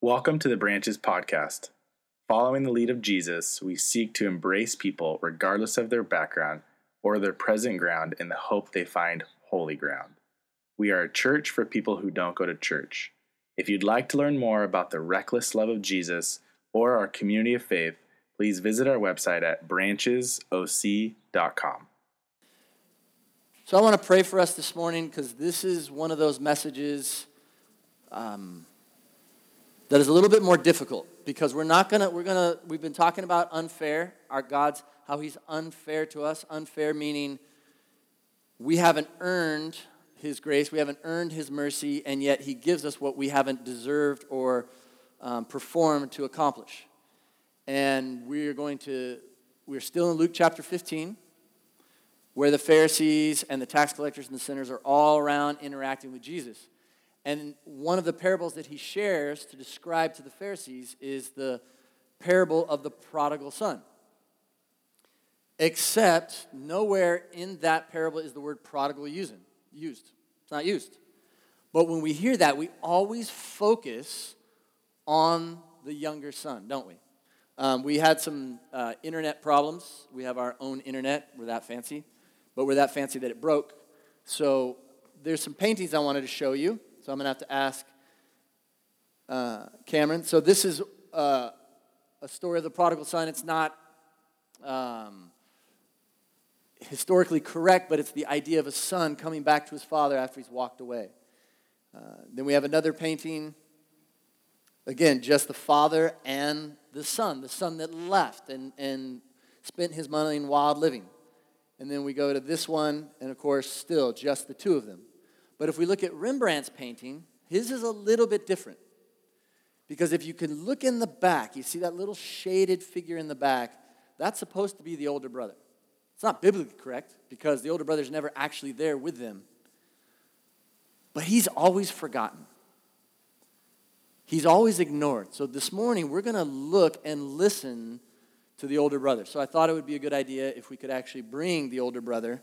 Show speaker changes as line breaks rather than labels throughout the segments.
Welcome to the Branches Podcast. Following the lead of Jesus, we seek to embrace people regardless of their background or their present ground in the hope they find holy ground. We are a church for people who don't go to church. If you'd like to learn more about the reckless love of Jesus or our community of faith, please visit our website at branchesoc.com.
So I want to pray for us this morning because this is one of those messages um, that is a little bit more difficult because we're not gonna we're gonna we've been talking about unfair our god's how he's unfair to us. Unfair meaning we haven't earned his grace we haven't earned his mercy and yet he gives us what we haven't deserved or um, performed to accomplish. And we're going to we're still in luke chapter 15 where the pharisees and the tax collectors and the sinners are all around interacting with jesus and one of the parables that he shares to describe to the Pharisees is the parable of the prodigal son. Except nowhere in that parable is the word prodigal using, used. It's not used. But when we hear that, we always focus on the younger son, don't we? Um, we had some uh, internet problems. We have our own internet. We're that fancy. But we're that fancy that it broke. So there's some paintings I wanted to show you. So I'm going to have to ask uh, Cameron. So this is uh, a story of the prodigal son. It's not um, historically correct, but it's the idea of a son coming back to his father after he's walked away. Uh, then we have another painting. Again, just the father and the son, the son that left and, and spent his money in wild living. And then we go to this one, and of course, still just the two of them. But if we look at Rembrandt's painting, his is a little bit different. Because if you can look in the back, you see that little shaded figure in the back, that's supposed to be the older brother. It's not biblically correct because the older brother's never actually there with them. But he's always forgotten. He's always ignored. So this morning, we're going to look and listen to the older brother. So I thought it would be a good idea if we could actually bring the older brother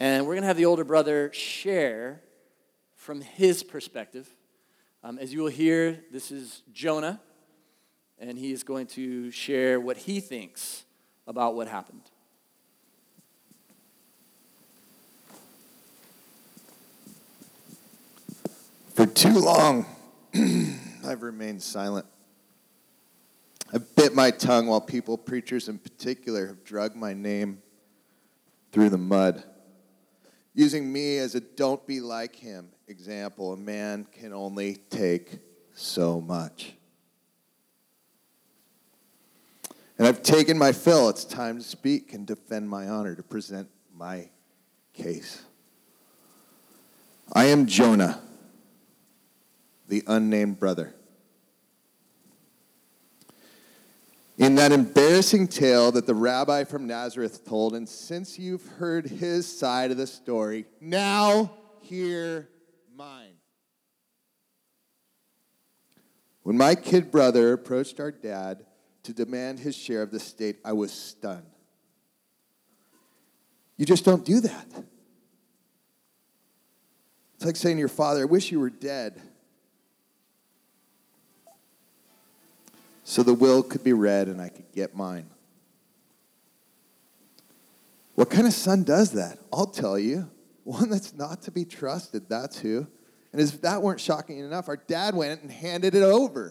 and we're going to have the older brother share from his perspective. Um, as you will hear, this is Jonah, and he is going to share what he thinks about what happened.
For too long, I've remained silent. I've bit my tongue while people, preachers in particular, have dragged my name through the mud using me as a don't be like him example. A man can only take so much. And I've taken my fill. It's time to speak and defend my honor, to present my case. I am Jonah, the unnamed brother. In that embarrassing tale that the rabbi from Nazareth told. And since you've heard his side of the story, now hear mine. When my kid brother approached our dad to demand his share of the state, I was stunned. You just don't do that. It's like saying to your father, I wish you were dead. So the will could be read and I could get mine. What kind of son does that? I'll tell you. One that's not to be trusted, that's who. And if that weren't shocking enough, our dad went and handed it over.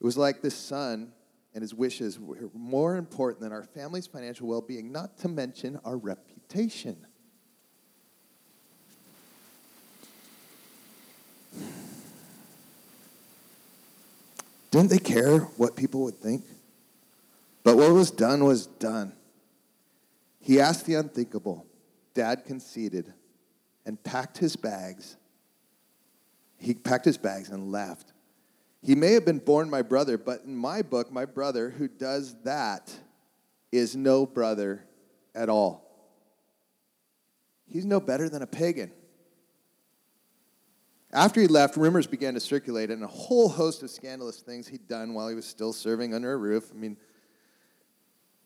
It was like this son and his wishes were more important than our family's financial well being, not to mention our reputation. Didn't they care what people would think? But what was done was done. He asked the unthinkable. Dad conceded and packed his bags. He packed his bags and left. He may have been born my brother, but in my book, my brother who does that is no brother at all. He's no better than a pagan. After he left, rumors began to circulate and a whole host of scandalous things he'd done while he was still serving under a roof. I mean,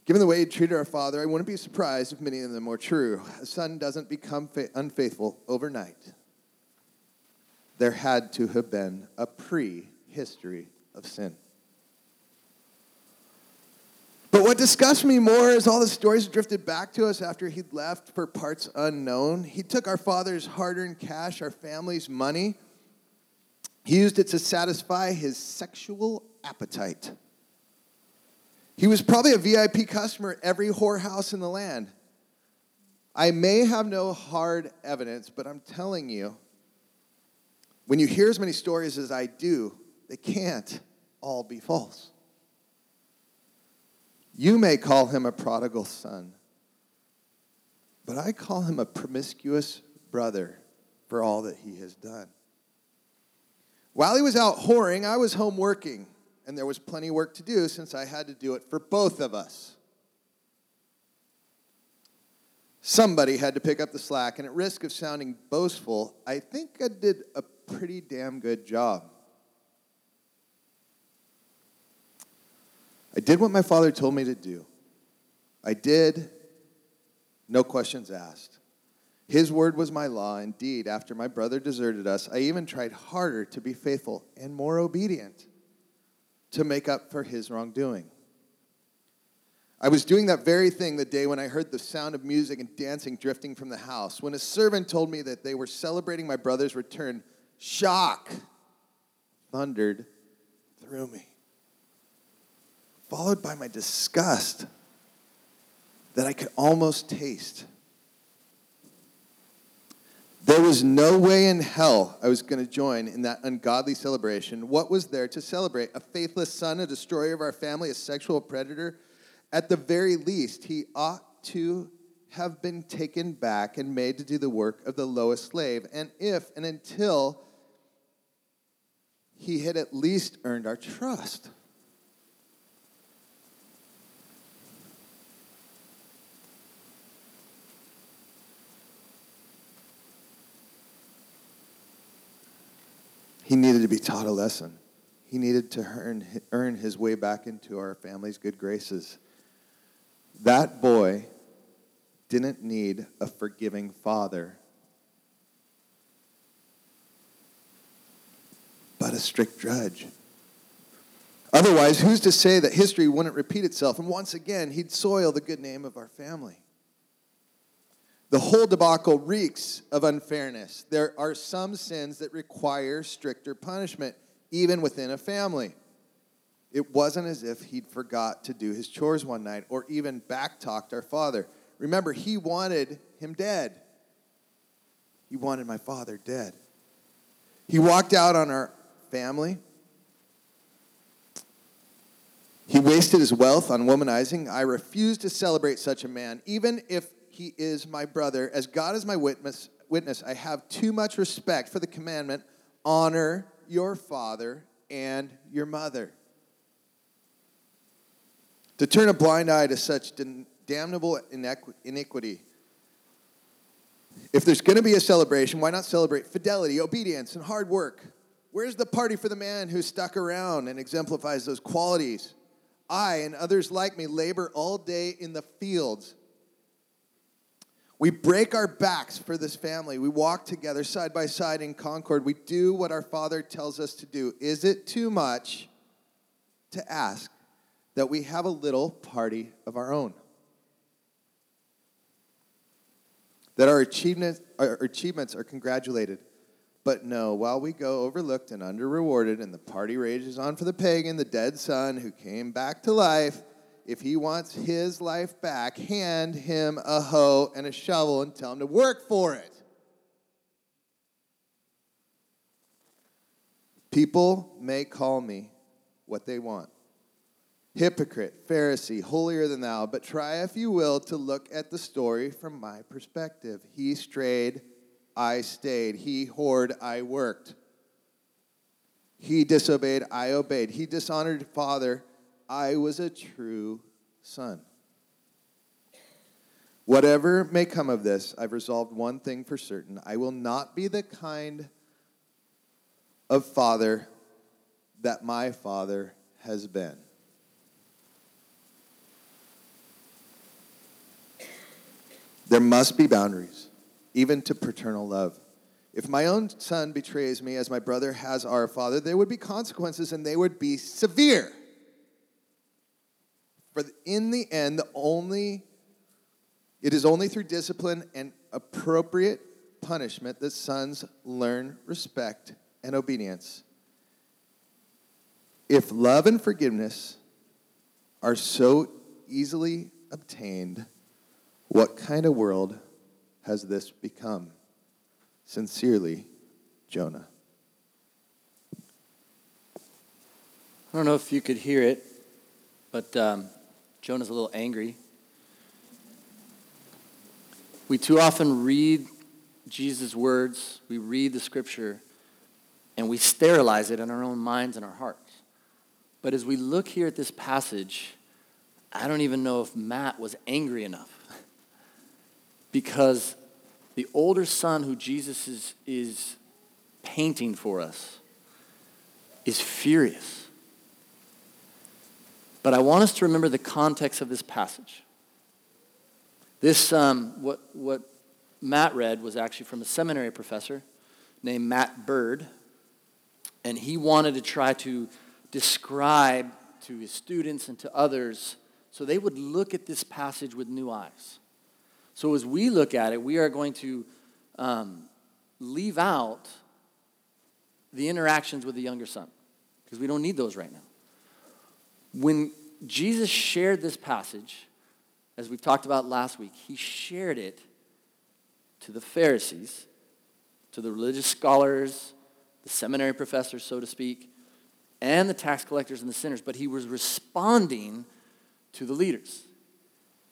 given the way he treated our father, I wouldn't be surprised if many of them were true. A son doesn't become fa- unfaithful overnight. there had to have been a pre history of sin. But what disgusts me more is all the stories drifted back to us after he'd left for parts unknown. He took our father's hard earned cash, our family's money. He used it to satisfy his sexual appetite. He was probably a VIP customer at every whorehouse in the land. I may have no hard evidence, but I'm telling you, when you hear as many stories as I do, they can't all be false. You may call him a prodigal son, but I call him a promiscuous brother for all that he has done. While he was out whoring, I was home working, and there was plenty of work to do since I had to do it for both of us. Somebody had to pick up the slack, and at risk of sounding boastful, I think I did a pretty damn good job. I did what my father told me to do. I did, no questions asked. His word was my law. Indeed, after my brother deserted us, I even tried harder to be faithful and more obedient to make up for his wrongdoing. I was doing that very thing the day when I heard the sound of music and dancing drifting from the house. When a servant told me that they were celebrating my brother's return, shock thundered through me followed by my disgust that I could almost taste. There was no way in hell I was going to join in that ungodly celebration. What was there to celebrate? A faithless son, a destroyer of our family, a sexual predator? At the very least, he ought to have been taken back and made to do the work of the lowest slave. And if and until he had at least earned our trust. He needed to be taught a lesson. He needed to earn, earn his way back into our family's good graces. That boy didn't need a forgiving father, but a strict judge. Otherwise, who's to say that history wouldn't repeat itself and once again he'd soil the good name of our family? The whole debacle reeks of unfairness. There are some sins that require stricter punishment, even within a family. It wasn't as if he'd forgot to do his chores one night or even backtalked our father. Remember, he wanted him dead. He wanted my father dead. He walked out on our family. He wasted his wealth on womanizing. I refuse to celebrate such a man, even if he is my brother. As God is my witness, witness, I have too much respect for the commandment honor your father and your mother. To turn a blind eye to such damnable iniquity. If there's going to be a celebration, why not celebrate fidelity, obedience, and hard work? Where's the party for the man who stuck around and exemplifies those qualities? I and others like me labor all day in the fields we break our backs for this family. We walk together side by side in concord. We do what our Father tells us to do. Is it too much to ask that we have a little party of our own? That our achievements, our achievements are congratulated. But no, while we go overlooked and under-rewarded, and the party rages on for the pagan, the dead son who came back to life, if he wants his life back, hand him a hoe and a shovel and tell him to work for it. People may call me what they want hypocrite, Pharisee, holier than thou, but try, if you will, to look at the story from my perspective. He strayed, I stayed. He whored, I worked. He disobeyed, I obeyed. He dishonored father, I was a true son. Whatever may come of this, I've resolved one thing for certain. I will not be the kind of father that my father has been. There must be boundaries, even to paternal love. If my own son betrays me as my brother has our father, there would be consequences and they would be severe. For in the end, the only it is only through discipline and appropriate punishment that sons learn respect and obedience. If love and forgiveness are so easily obtained, what kind of world has this become? Sincerely, Jonah.
I don't know if you could hear it, but um, Jonah's a little angry. We too often read Jesus' words, we read the scripture, and we sterilize it in our own minds and our hearts. But as we look here at this passage, I don't even know if Matt was angry enough. because the older son who Jesus is, is painting for us is furious. But I want us to remember the context of this passage. This, um, what, what Matt read was actually from a seminary professor named Matt Bird, and he wanted to try to describe to his students and to others so they would look at this passage with new eyes. So as we look at it, we are going to um, leave out the interactions with the younger son because we don't need those right now. When Jesus shared this passage, as we've talked about last week, he shared it to the Pharisees, to the religious scholars, the seminary professors, so to speak, and the tax collectors and the sinners, but he was responding to the leaders.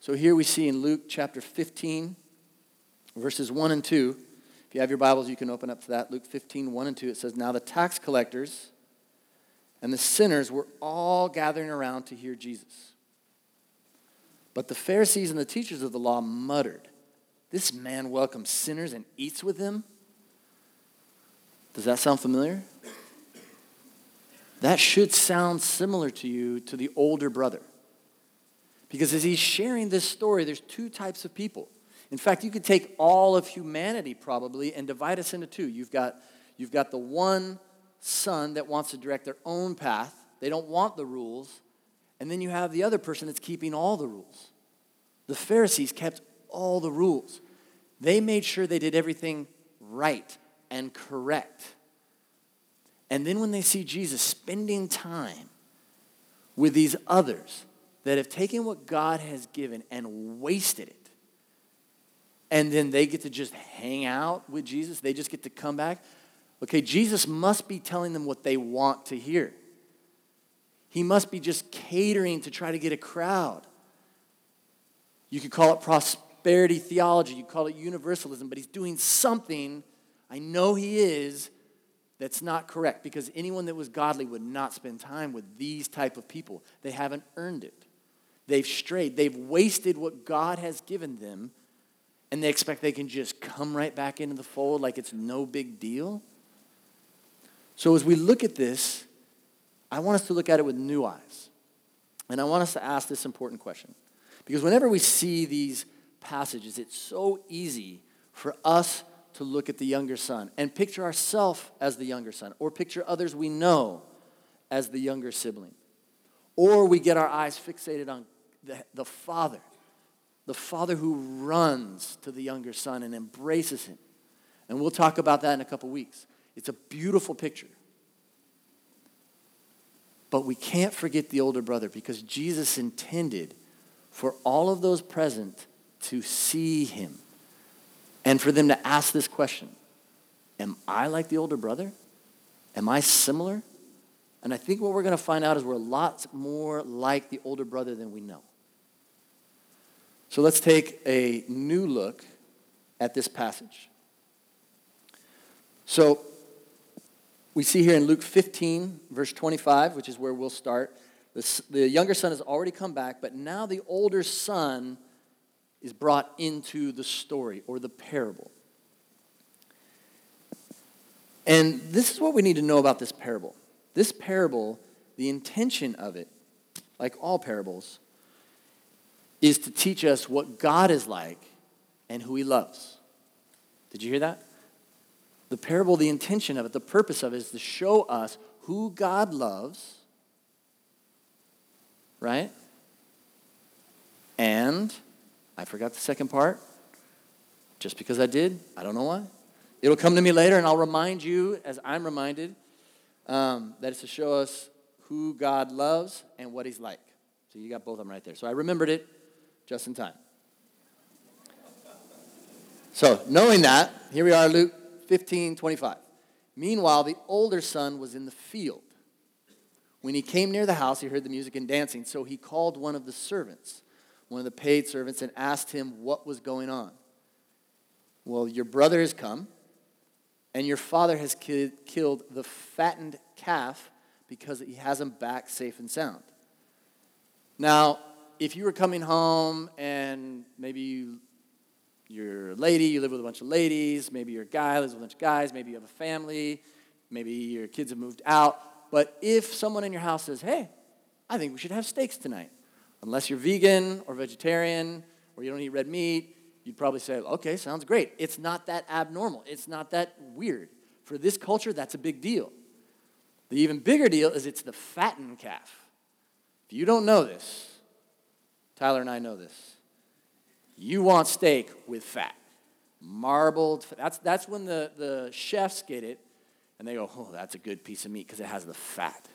So here we see in Luke chapter 15, verses 1 and 2. If you have your Bibles, you can open up to that. Luke 15, 1 and 2. It says, Now the tax collectors and the sinners were all gathering around to hear Jesus. But the Pharisees and the teachers of the law muttered, This man welcomes sinners and eats with them? Does that sound familiar? That should sound similar to you to the older brother. Because as he's sharing this story, there's two types of people. In fact, you could take all of humanity probably and divide us into two. You've got, you've got the one son that wants to direct their own path, they don't want the rules. And then you have the other person that's keeping all the rules. The Pharisees kept all the rules, they made sure they did everything right and correct. And then when they see Jesus spending time with these others that have taken what God has given and wasted it, and then they get to just hang out with Jesus, they just get to come back. Okay, Jesus must be telling them what they want to hear. He must be just catering to try to get a crowd. You could call it prosperity theology, you call it universalism, but he's doing something, I know he is, that's not correct because anyone that was godly would not spend time with these type of people. They haven't earned it. They've strayed. They've wasted what God has given them and they expect they can just come right back into the fold like it's no big deal. So as we look at this, I want us to look at it with new eyes. And I want us to ask this important question. Because whenever we see these passages, it's so easy for us to look at the younger son and picture ourselves as the younger son, or picture others we know as the younger sibling. Or we get our eyes fixated on the, the father, the father who runs to the younger son and embraces him. And we'll talk about that in a couple weeks. It's a beautiful picture. But we can't forget the older brother because Jesus intended for all of those present to see him and for them to ask this question Am I like the older brother? Am I similar? And I think what we're going to find out is we're lots more like the older brother than we know. So let's take a new look at this passage. So we see here in Luke 15, verse 25, which is where we'll start. The, the younger son has already come back, but now the older son is brought into the story or the parable. And this is what we need to know about this parable. This parable, the intention of it, like all parables, is to teach us what God is like and who he loves. Did you hear that? The parable, the intention of it, the purpose of it is to show us who God loves, right? And I forgot the second part. Just because I did, I don't know why. It'll come to me later, and I'll remind you, as I'm reminded, um, that it's to show us who God loves and what He's like. So you got both of them right there. So I remembered it just in time. So, knowing that, here we are, Luke 15 25. Meanwhile, the older son was in the field. When he came near the house, he heard the music and dancing, so he called one of the servants, one of the paid servants, and asked him what was going on. Well, your brother has come, and your father has ki- killed the fattened calf because he has him back safe and sound. Now, if you were coming home and maybe you you're a lady, you live with a bunch of ladies, maybe you're a guy, lives with a bunch of guys, maybe you have a family, maybe your kids have moved out. But if someone in your house says, hey, I think we should have steaks tonight, unless you're vegan or vegetarian or you don't eat red meat, you'd probably say, okay, sounds great. It's not that abnormal, it's not that weird. For this culture, that's a big deal. The even bigger deal is it's the fattened calf. If you don't know this, Tyler and I know this. You want steak with fat. Marbled, that's, that's when the, the chefs get it and they go, oh, that's a good piece of meat because it has the fat.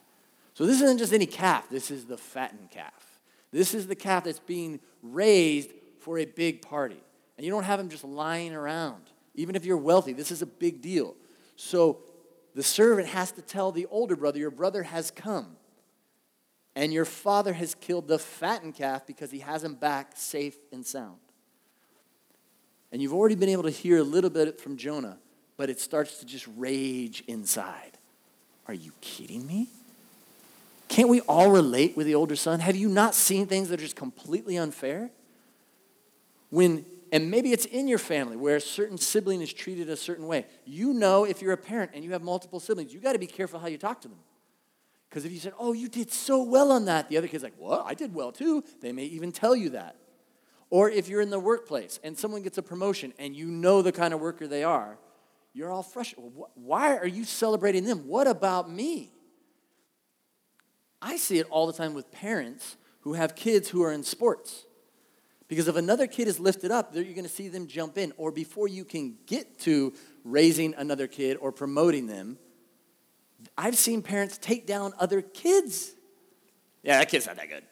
So this isn't just any calf, this is the fattened calf. This is the calf that's being raised for a big party. And you don't have them just lying around. Even if you're wealthy, this is a big deal. So the servant has to tell the older brother, Your brother has come. And your father has killed the fattened calf because he has him back safe and sound. And you've already been able to hear a little bit from Jonah, but it starts to just rage inside. Are you kidding me? Can't we all relate with the older son? Have you not seen things that are just completely unfair? When and maybe it's in your family where a certain sibling is treated a certain way. You know if you're a parent and you have multiple siblings, you got to be careful how you talk to them. Because if you said, "Oh, you did so well on that," the other kid's like, "Well, I did well too." They may even tell you that. Or if you're in the workplace and someone gets a promotion and you know the kind of worker they are, you're all frustrated. Why are you celebrating them? What about me? I see it all the time with parents who have kids who are in sports. Because if another kid is lifted up, you're going to see them jump in. Or before you can get to raising another kid or promoting them, I've seen parents take down other kids. Yeah, that kid's not that good.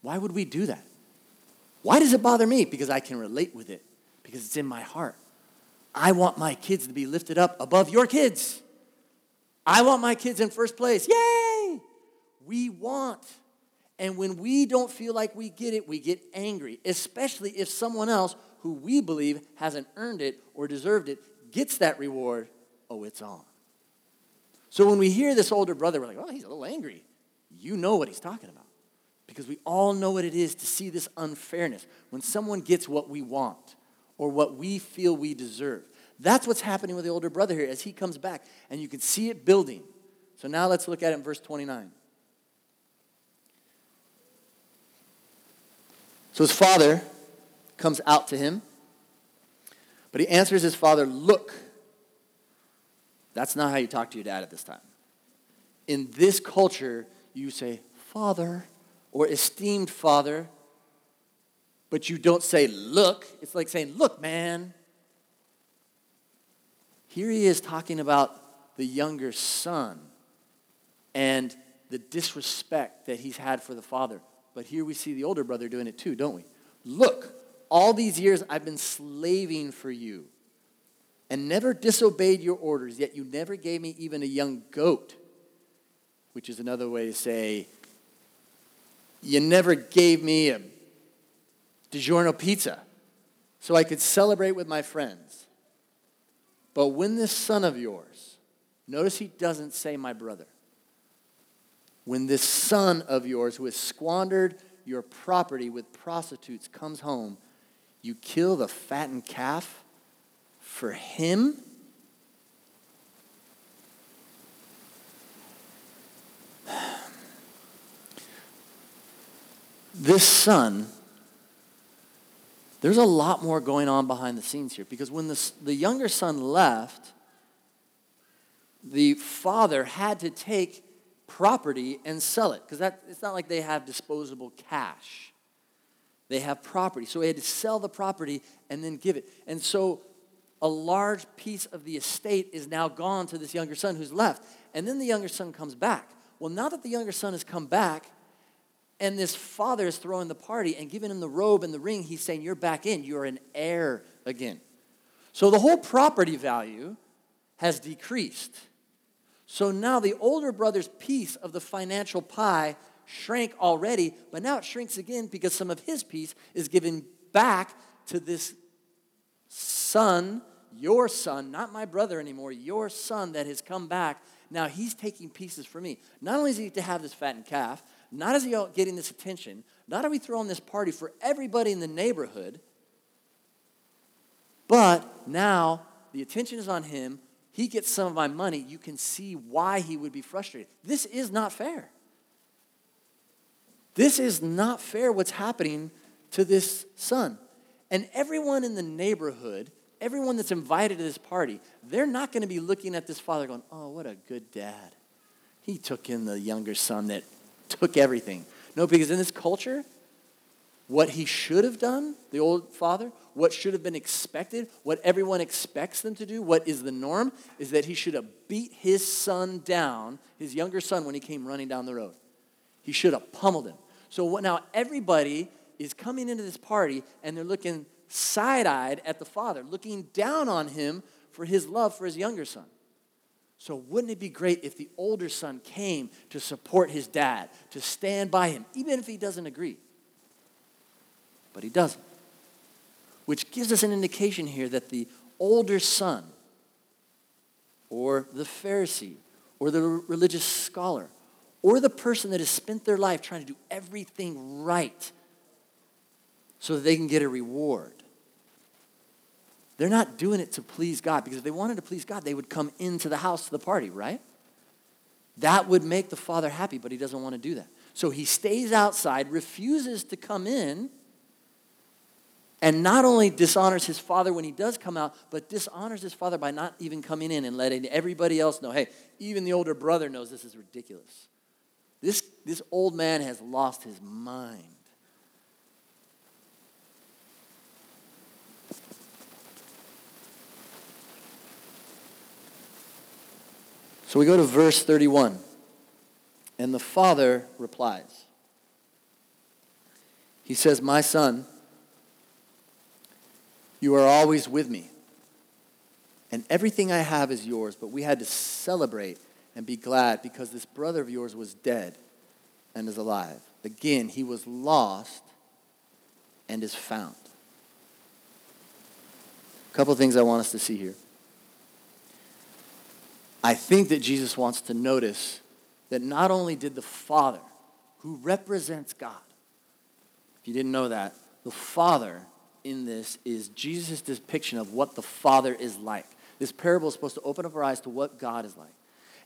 Why would we do that? Why does it bother me? Because I can relate with it, because it's in my heart. I want my kids to be lifted up above your kids. I want my kids in first place. Yay! We want. And when we don't feel like we get it, we get angry, especially if someone else who we believe hasn't earned it or deserved it gets that reward. Oh, it's on. So when we hear this older brother, we're like, oh, he's a little angry. You know what he's talking about because we all know what it is to see this unfairness when someone gets what we want or what we feel we deserve. That's what's happening with the older brother here as he comes back, and you can see it building. So now let's look at it in verse 29. So his father comes out to him, but he answers his father, Look. That's not how you talk to your dad at this time. In this culture, you say, Father or esteemed father, but you don't say, look. It's like saying, look, man. Here he is talking about the younger son and the disrespect that he's had for the father. But here we see the older brother doing it too, don't we? Look, all these years I've been slaving for you and never disobeyed your orders, yet you never gave me even a young goat, which is another way to say, you never gave me a DiGiorno pizza so I could celebrate with my friends. But when this son of yours, notice he doesn't say my brother, when this son of yours who has squandered your property with prostitutes comes home, you kill the fattened calf for him? This son, there's a lot more going on behind the scenes here because when the, the younger son left, the father had to take property and sell it because it's not like they have disposable cash. They have property. So he had to sell the property and then give it. And so a large piece of the estate is now gone to this younger son who's left. And then the younger son comes back. Well, now that the younger son has come back, and this father is throwing the party and giving him the robe and the ring, he's saying, You're back in. You're an heir again. So the whole property value has decreased. So now the older brother's piece of the financial pie shrank already, but now it shrinks again because some of his piece is given back to this son, your son, not my brother anymore, your son that has come back. Now he's taking pieces for me. Not only is he to have this fattened calf, not is he getting this attention, not are we throwing this party for everybody in the neighborhood, but now the attention is on him. He gets some of my money. You can see why he would be frustrated. This is not fair. This is not fair what's happening to this son. And everyone in the neighborhood, everyone that's invited to this party, they're not going to be looking at this father going, oh, what a good dad. He took in the younger son that took everything. No, because in this culture, what he should have done, the old father, what should have been expected, what everyone expects them to do, what is the norm, is that he should have beat his son down, his younger son, when he came running down the road. He should have pummeled him. So now everybody is coming into this party and they're looking side eyed at the father, looking down on him for his love for his younger son. So, wouldn't it be great if the older son came to support his dad, to stand by him, even if he doesn't agree? But he doesn't. Which gives us an indication here that the older son, or the Pharisee, or the religious scholar, or the person that has spent their life trying to do everything right so that they can get a reward. They're not doing it to please God because if they wanted to please God, they would come into the house to the party, right? That would make the father happy, but he doesn't want to do that. So he stays outside, refuses to come in, and not only dishonors his father when he does come out, but dishonors his father by not even coming in and letting everybody else know hey, even the older brother knows this is ridiculous. This, this old man has lost his mind. So we go to verse 31. And the father replies. He says, My son, you are always with me, and everything I have is yours. But we had to celebrate and be glad because this brother of yours was dead and is alive. Again, he was lost and is found. A couple things I want us to see here. I think that Jesus wants to notice that not only did the Father, who represents God, if you didn't know that, the Father in this is Jesus' depiction of what the Father is like. This parable is supposed to open up our eyes to what God is like.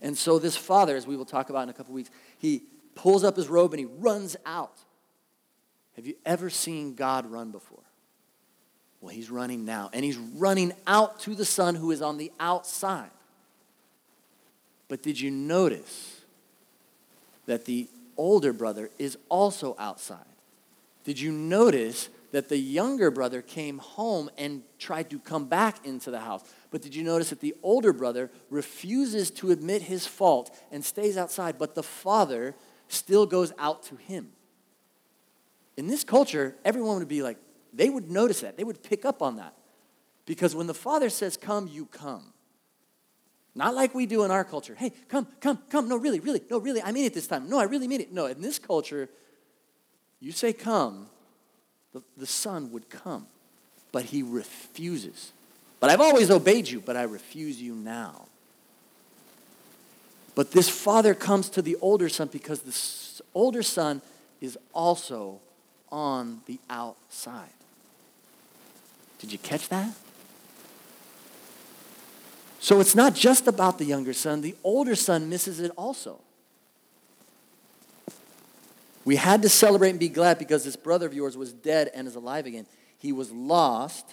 And so this Father, as we will talk about in a couple weeks, he pulls up his robe and he runs out. Have you ever seen God run before? Well, he's running now. And he's running out to the Son who is on the outside. But did you notice that the older brother is also outside? Did you notice that the younger brother came home and tried to come back into the house? But did you notice that the older brother refuses to admit his fault and stays outside, but the father still goes out to him? In this culture, everyone would be like, they would notice that. They would pick up on that. Because when the father says, Come, you come. Not like we do in our culture. Hey, come, come, come. No, really, really. No, really, I mean it this time. No, I really mean it. No, in this culture, you say come, the, the son would come, but he refuses. But I've always obeyed you, but I refuse you now. But this father comes to the older son because the older son is also on the outside. Did you catch that? So it's not just about the younger son, the older son misses it also. We had to celebrate and be glad because this brother of yours was dead and is alive again. He was lost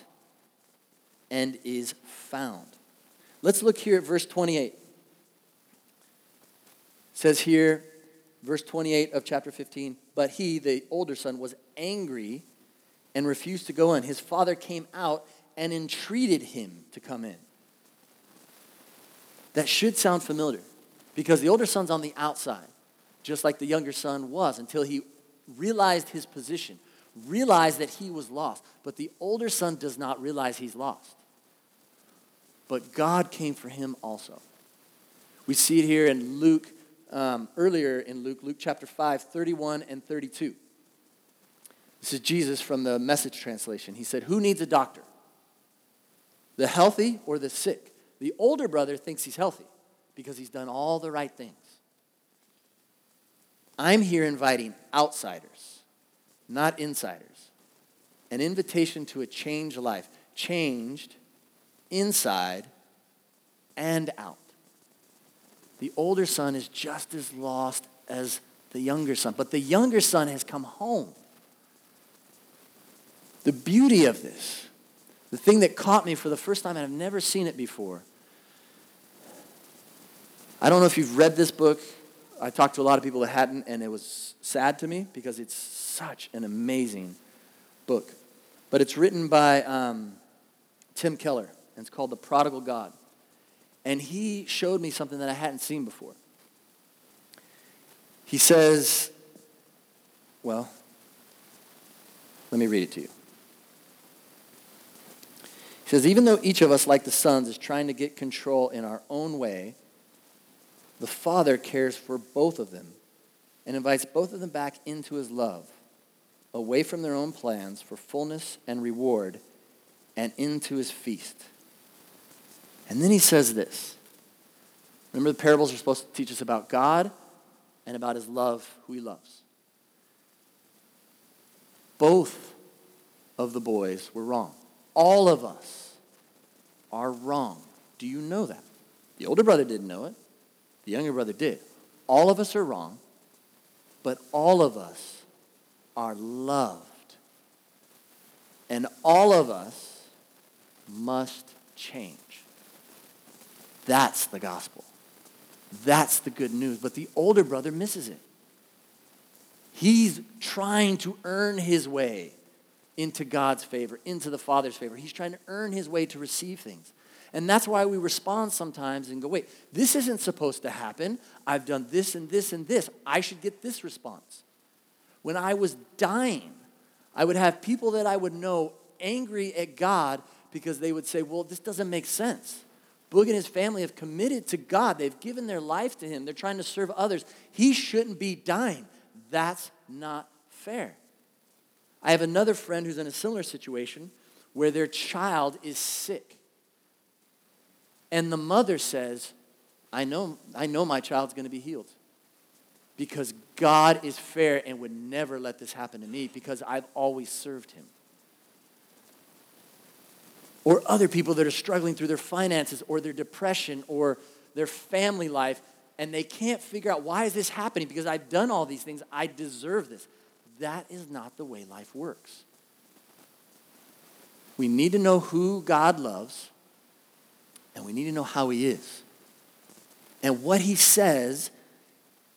and is found. Let's look here at verse 28. It says here, verse 28 of chapter 15, but he, the older son, was angry and refused to go in. His father came out and entreated him to come in. That should sound familiar because the older son's on the outside, just like the younger son was until he realized his position, realized that he was lost. But the older son does not realize he's lost. But God came for him also. We see it here in Luke, um, earlier in Luke, Luke chapter 5, 31 and 32. This is Jesus from the message translation. He said, Who needs a doctor? The healthy or the sick? The older brother thinks he's healthy because he's done all the right things. I'm here inviting outsiders, not insiders. An invitation to a changed life, changed inside and out. The older son is just as lost as the younger son, but the younger son has come home. The beauty of this, the thing that caught me for the first time, and I've never seen it before. I don't know if you've read this book. I talked to a lot of people that hadn't, and it was sad to me because it's such an amazing book. But it's written by um, Tim Keller, and it's called The Prodigal God. And he showed me something that I hadn't seen before. He says, well, let me read it to you. He says, even though each of us, like the sons, is trying to get control in our own way, the Father cares for both of them and invites both of them back into his love, away from their own plans for fullness and reward, and into his feast. And then he says this. Remember, the parables are supposed to teach us about God and about his love, who he loves. Both of the boys were wrong. All of us are wrong. Do you know that? The older brother didn't know it. The younger brother did. All of us are wrong, but all of us are loved. And all of us must change. That's the gospel. That's the good news. But the older brother misses it. He's trying to earn his way into God's favor, into the Father's favor. He's trying to earn his way to receive things. And that's why we respond sometimes and go, wait, this isn't supposed to happen. I've done this and this and this. I should get this response. When I was dying, I would have people that I would know angry at God because they would say, well, this doesn't make sense. Boog and his family have committed to God. They've given their life to him. They're trying to serve others. He shouldn't be dying. That's not fair. I have another friend who's in a similar situation where their child is sick. And the mother says, I know, I know my child's going to be healed because God is fair and would never let this happen to me because I've always served him. Or other people that are struggling through their finances or their depression or their family life and they can't figure out why is this happening because I've done all these things. I deserve this. That is not the way life works. We need to know who God loves, and we need to know how He is. And what He says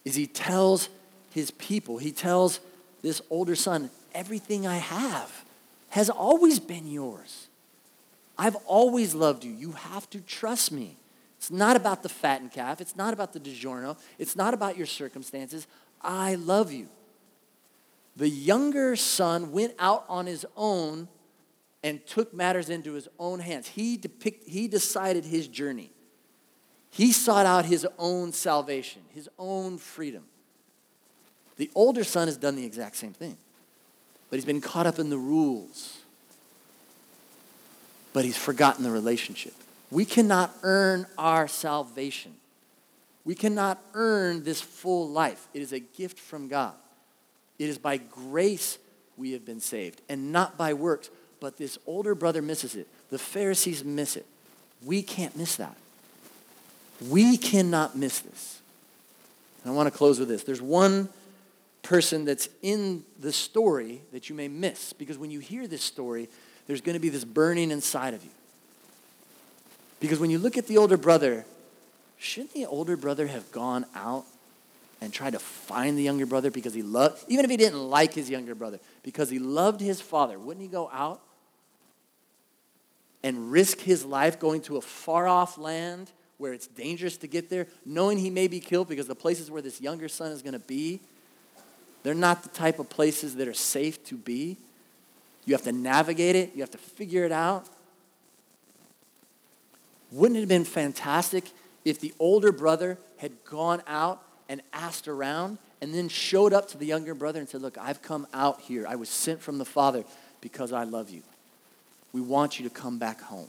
is He tells His people, He tells this older son, everything I have has always been yours. I've always loved you. You have to trust me. It's not about the fattened calf. It's not about the DiGiorno. It's not about your circumstances. I love you. The younger son went out on his own and took matters into his own hands. He, depict, he decided his journey. He sought out his own salvation, his own freedom. The older son has done the exact same thing, but he's been caught up in the rules. But he's forgotten the relationship. We cannot earn our salvation. We cannot earn this full life. It is a gift from God. It is by grace we have been saved and not by works. But this older brother misses it. The Pharisees miss it. We can't miss that. We cannot miss this. And I want to close with this. There's one person that's in the story that you may miss because when you hear this story, there's going to be this burning inside of you. Because when you look at the older brother, shouldn't the older brother have gone out and tried to find the younger brother because he loved, even if he didn't like his younger brother, because he loved his father, wouldn't he go out and risk his life going to a far off land where it's dangerous to get there, knowing he may be killed because the places where this younger son is going to be, they're not the type of places that are safe to be. You have to navigate it, you have to figure it out. Wouldn't it have been fantastic if the older brother had gone out and asked around and then showed up to the younger brother and said, Look, I've come out here. I was sent from the Father because I love you. We want you to come back home.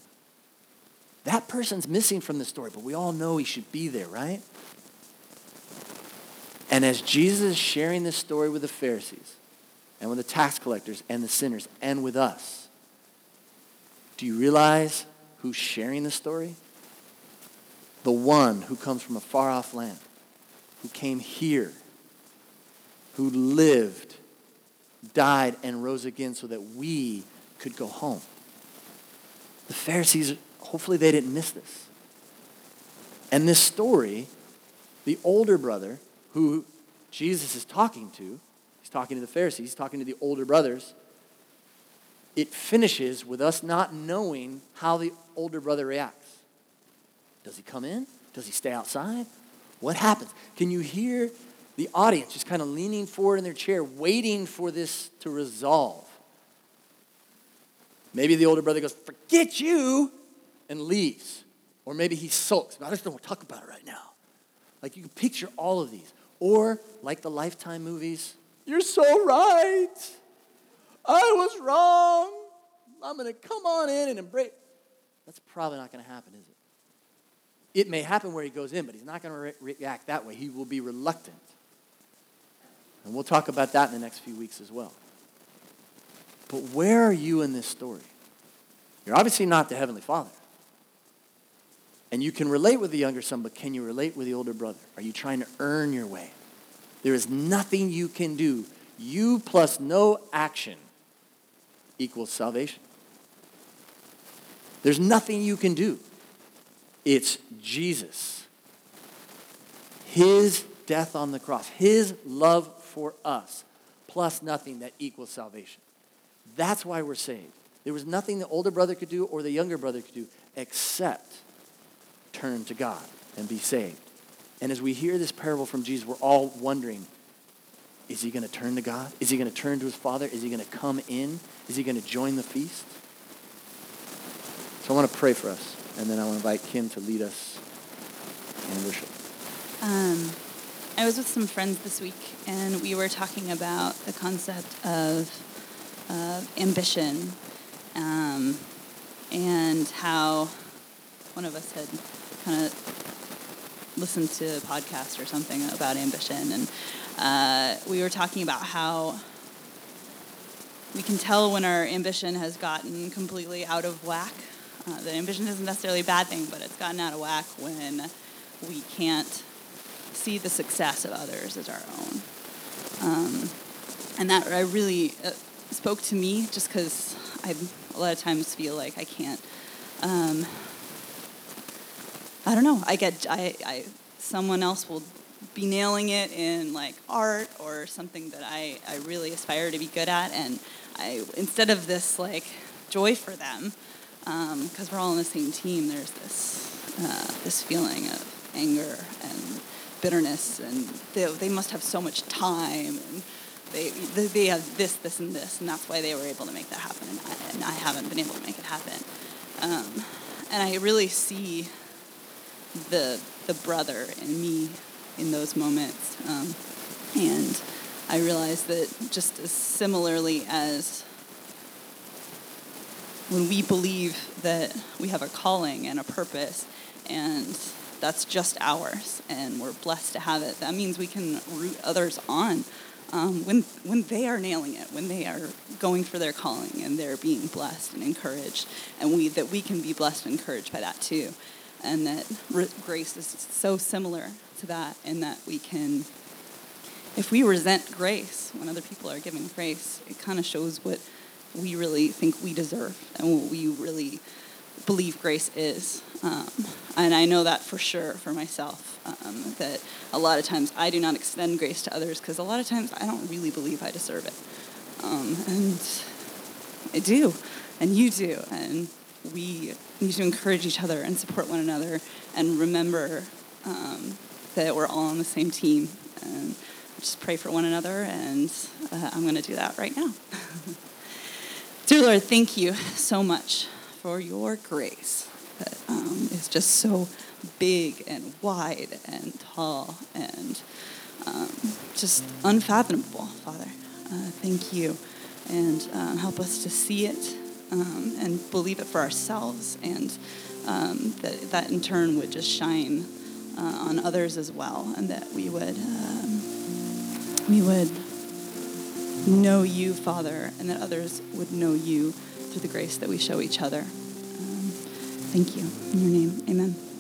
That person's missing from the story, but we all know he should be there, right? And as Jesus is sharing this story with the Pharisees and with the tax collectors and the sinners and with us, do you realize who's sharing the story? The one who comes from a far off land, who came here, who lived, died, and rose again so that we could go home. The Pharisees, hopefully, they didn't miss this. And this story, the older brother who Jesus is talking to, he's talking to the Pharisees, he's talking to the older brothers. It finishes with us not knowing how the older brother reacts. Does he come in? Does he stay outside? What happens? Can you hear the audience just kind of leaning forward in their chair, waiting for this to resolve? Maybe the older brother goes, Forget you, and leaves. Or maybe he sulks. I just don't want to talk about it right now. Like you can picture all of these. Or, like the Lifetime movies, you're so right. I was wrong. I'm going to come on in and embrace. That's probably not going to happen, is it? It may happen where he goes in, but he's not going to re- react that way. He will be reluctant. And we'll talk about that in the next few weeks as well. But where are you in this story? You're obviously not the Heavenly Father. And you can relate with the younger son, but can you relate with the older brother? Are you trying to earn your way? There is nothing you can do. You plus no action equals salvation. There's nothing you can do. It's Jesus. His death on the cross, His love for us, plus nothing that equals salvation. That's why we're saved. There was nothing the older brother could do or the younger brother could do except turn to God and be saved. And as we hear this parable from Jesus, we're all wondering is he going to turn to God? Is he going to turn to his Father? Is he going to come in? Is he going to join the feast? So I want to pray for us, and then I want to invite Kim to lead us in worship.
Um, I was with some friends this week, and we were talking about the concept of, of ambition um, and how one of us had kind of listened to a podcast or something about ambition, and uh, we were talking about how we can tell when our ambition has gotten completely out of whack. Uh, ambition isn't necessarily a bad thing, but it's gotten out of whack when we can't see the success of others as our own. Um, and that I really uh, spoke to me just because I a lot of times feel like I can't. Um, I don't know. I get I, I someone else will be nailing it in like art or something that I, I really aspire to be good at and I instead of this like joy for them because um, we're all on the same team there's this uh, this feeling of anger and bitterness and they, they must have so much time and they, they have this this and this and that's why they were able to make that happen and I, and I haven't been able to make it happen um, and I really see the the brother in me in those moments. Um, and I realized that just as similarly as when we believe that we have a calling and a purpose and that's just ours and we're blessed to have it, that means we can root others on um, when, when they are nailing it, when they are going for their calling and they're being blessed and encouraged, and we, that we can be blessed and encouraged by that too. And that grace is so similar to that in that we can, if we resent grace when other people are giving grace, it kind of shows what we really think we deserve and what we really believe grace is. Um, and I know that for sure for myself. Um, that a lot of times I do not extend grace to others because a lot of times I don't really believe I deserve it. Um, and I do, and you do. And we need to encourage each other and support one another and remember um, that we're all on the same team. And just pray for one another, and uh, I'm going to do that right now. Dear Lord, thank you so much for your grace that um, is just so big and wide and tall and um, just unfathomable, Father. Uh, thank you. And um, help us to see it um, and believe it for ourselves, and um, that, that in turn would just shine uh, on others as well, and that we would um, we would know you, Father, and that others would know you through the grace that we show each other. Um, thank you. In your name, amen.